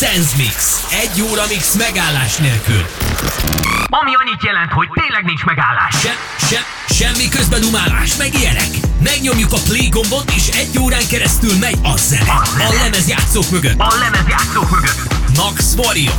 Sense Mix. Egy óra mix megállás nélkül. Ami annyit jelent, hogy tényleg nincs megállás. Se, se, semmi közbedumálás, meg ilyenek. Megnyomjuk a play gombot, és egy órán keresztül megy a zene. A. A lemezjátszók mögött. A lemezjátszók mögött. Max Warrior.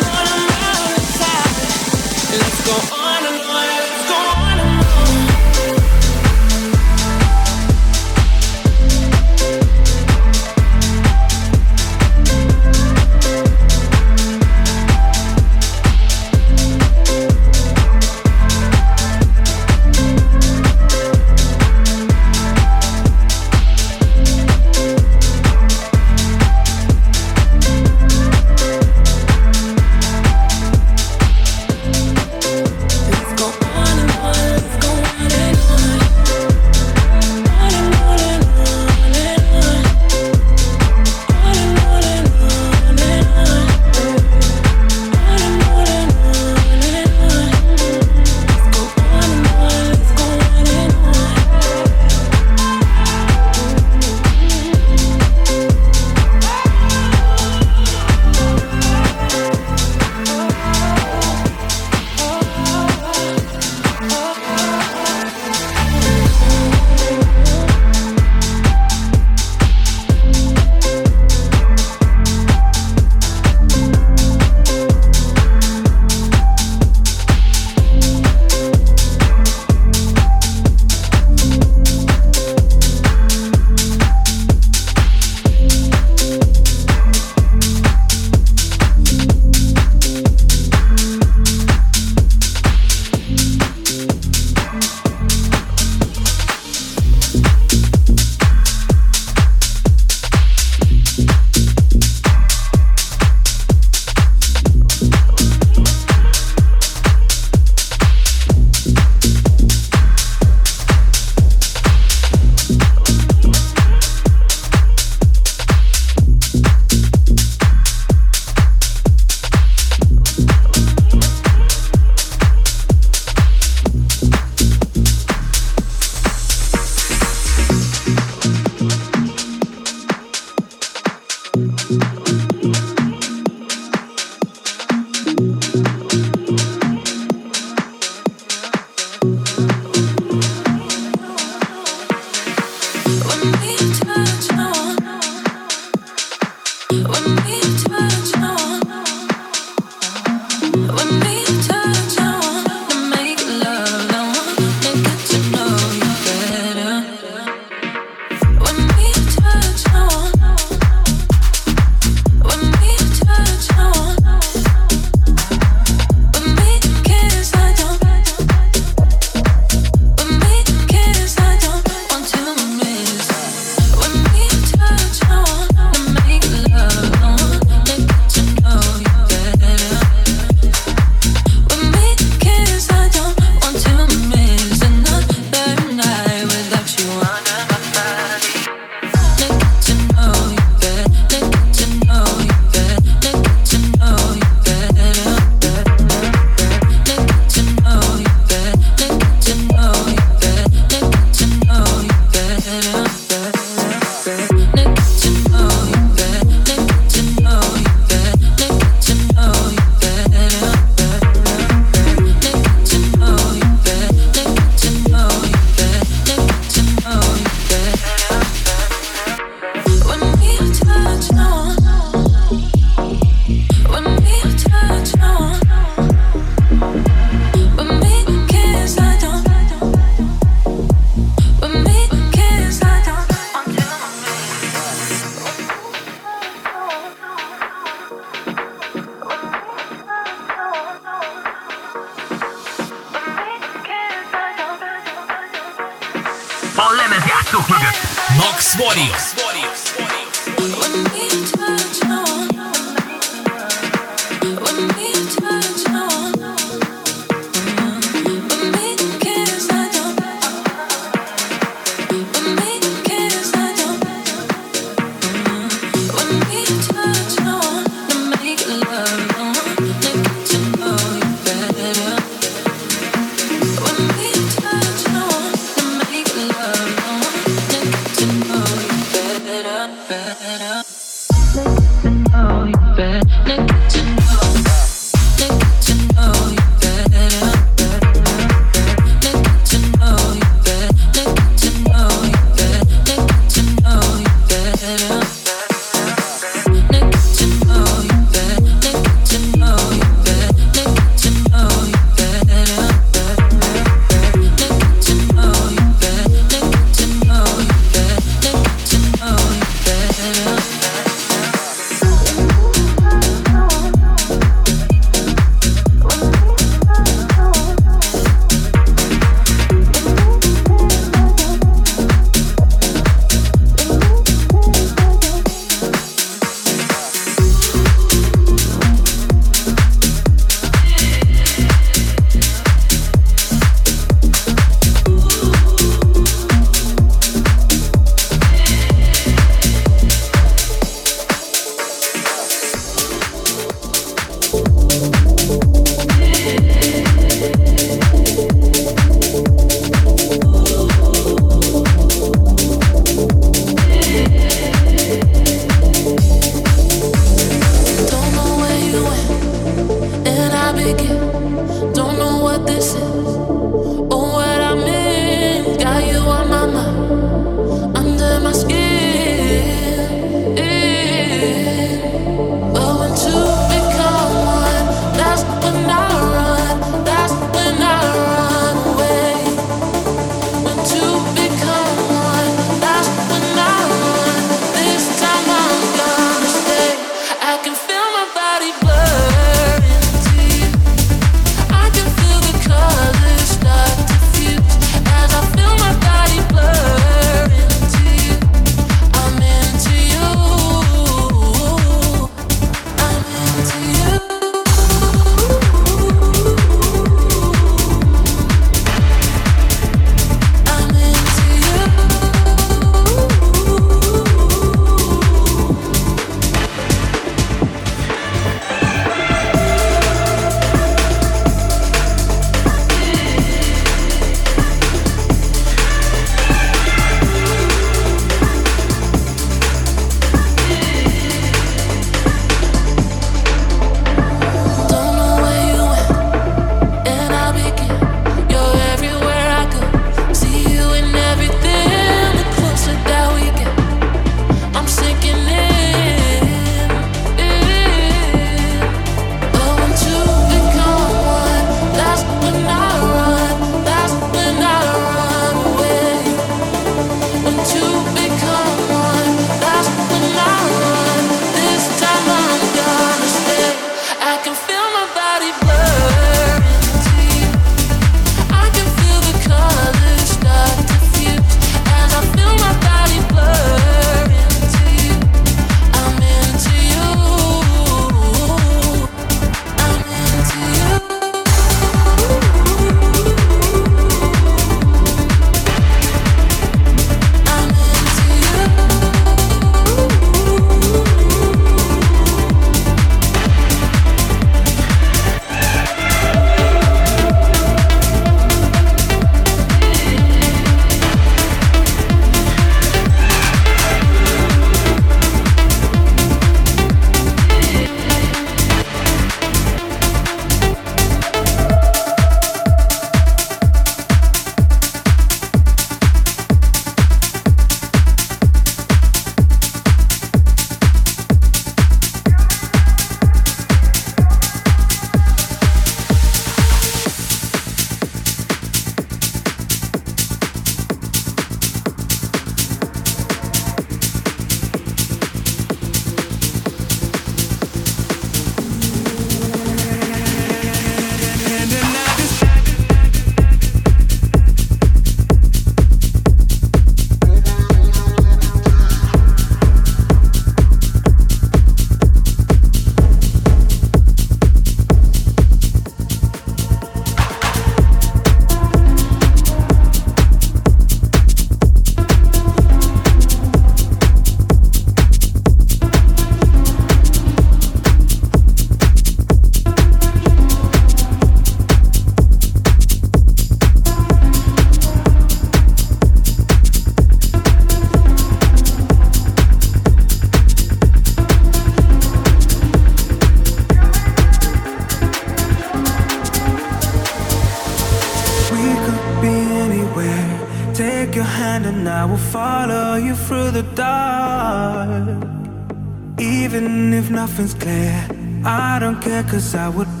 Cause I would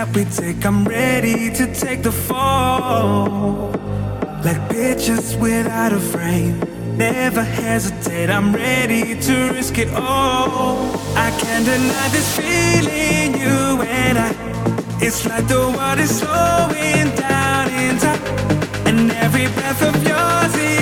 that we take, I'm ready to take the fall. Like pictures without a frame. Never hesitate, I'm ready to risk it all. I can't deny this feeling, you and I. It's like the world is slowing down in time. And every breath of yours is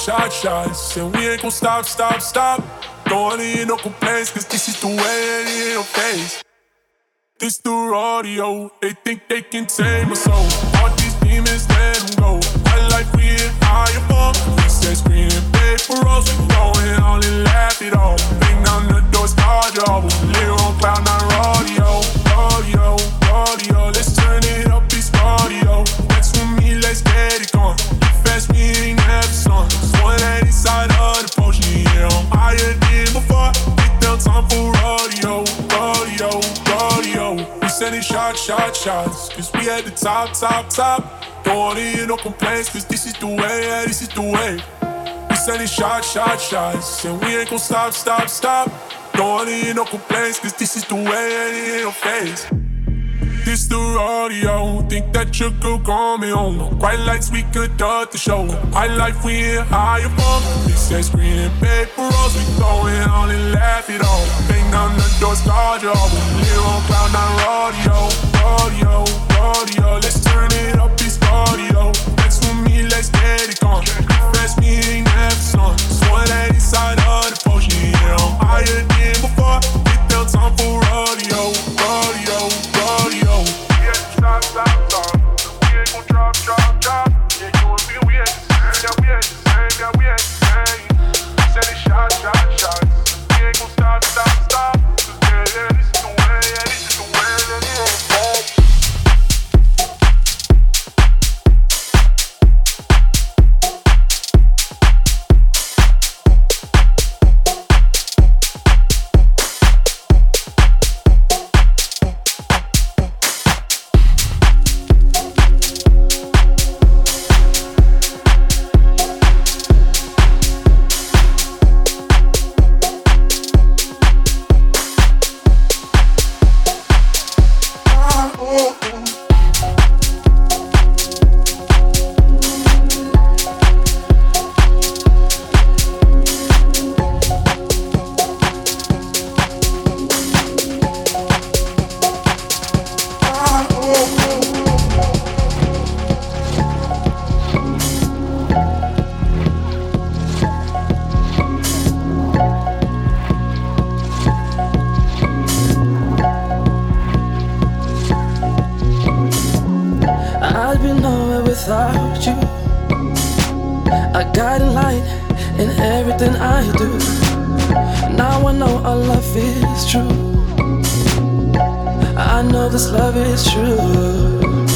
sending shots. And we ain't gon' stop, stop, stop. Don't wanna hear no complaints, cause this is the way, it ain't face. This the rodeo, they think they can tame my soul. All these demons, let them go. I like we ain't high above. We said for us. We going all and laugh it off. Bang on the door, start it shots. Cause we at the top, top, top. Don't hear no complaints, cause this is the way, yeah, this is the way. We sending shots, shots, shots. And we ain't gon' stop, stop, stop. Don't hear no complaints, cause this is the way, and it ain't no face. This the rodeo, think that you could call me home. Bright lights, we could dart the show. I like we ain't high above. They say screen and paper rolls, we going on and laugh it off. Bang on the door, start your We live on cloud nine rodeo, rodeo, rodeo. Let's turn it up, it's cardio. Next for me, let's get it gone. Fresh me ain't have sun. Swan that inside of the potion, yeah, I'm higher guiding light in everything I do. Now I know our love is true. I know this love is true.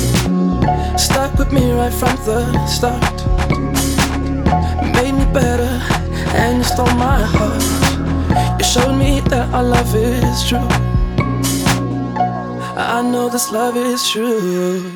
Stuck with me right from the start. Made me better and you stole my heart. You showed me that our love is true. I know this love is true.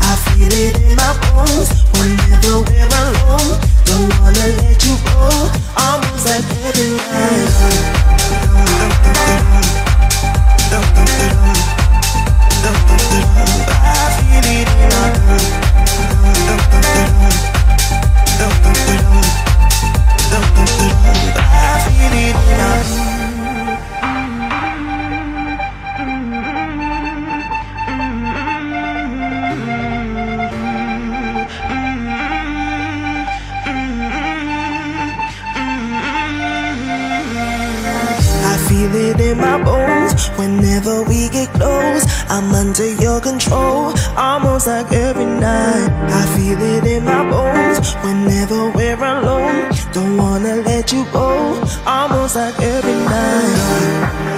I feel it in my feel it in my bones. Whenever we get close, I'm under your control. Almost like every night, I feel it in my bones. Whenever we're alone, don't wanna let you go. Almost like every night.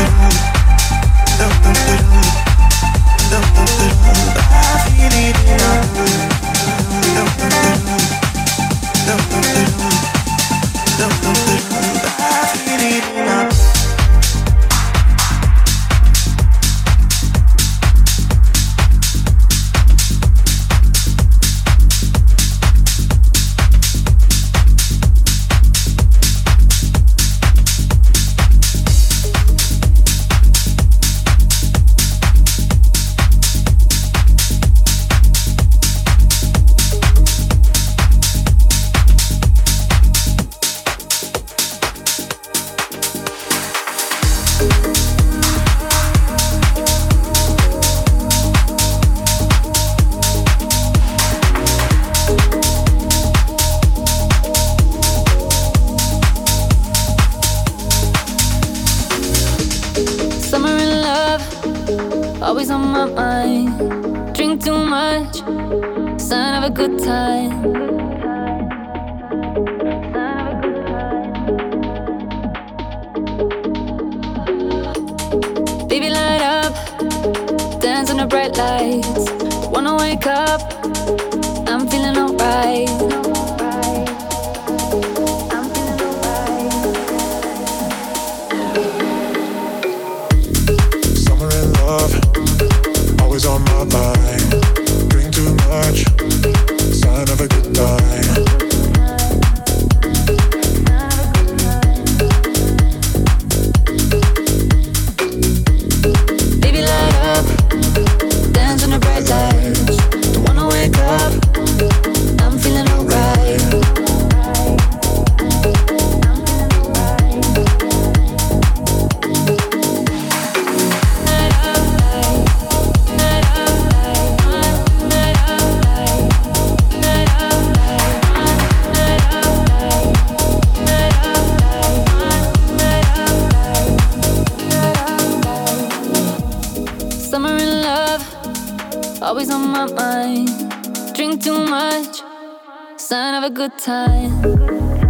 Don't, don't, don't, I feel it in my good time. good time.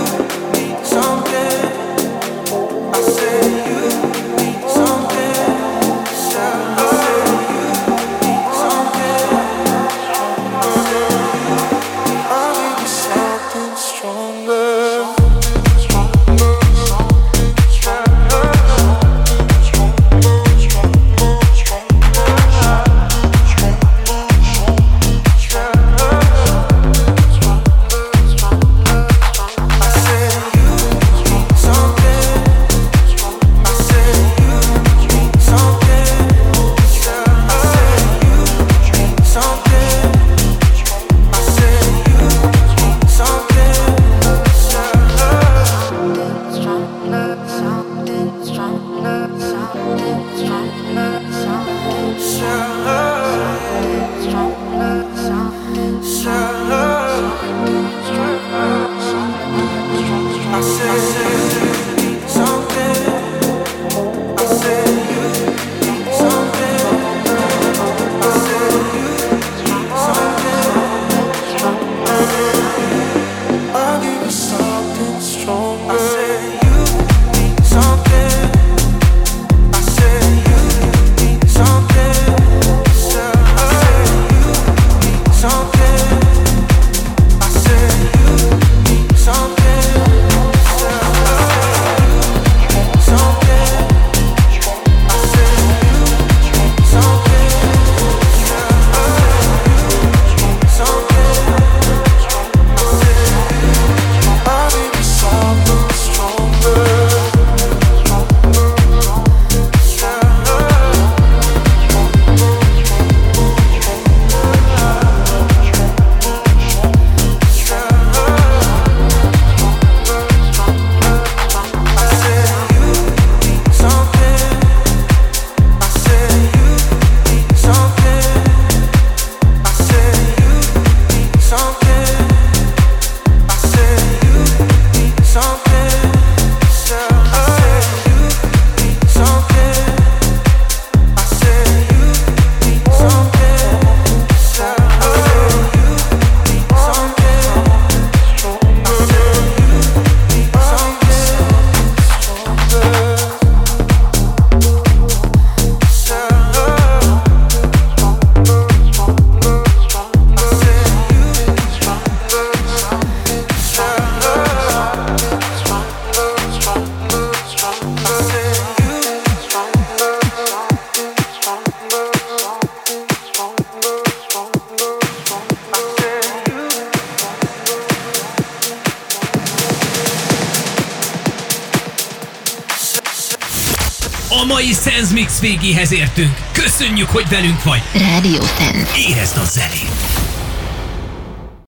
végéhez értünk. Köszönjük, hogy velünk vagy. Rádió Fenn. Érezd a zenét.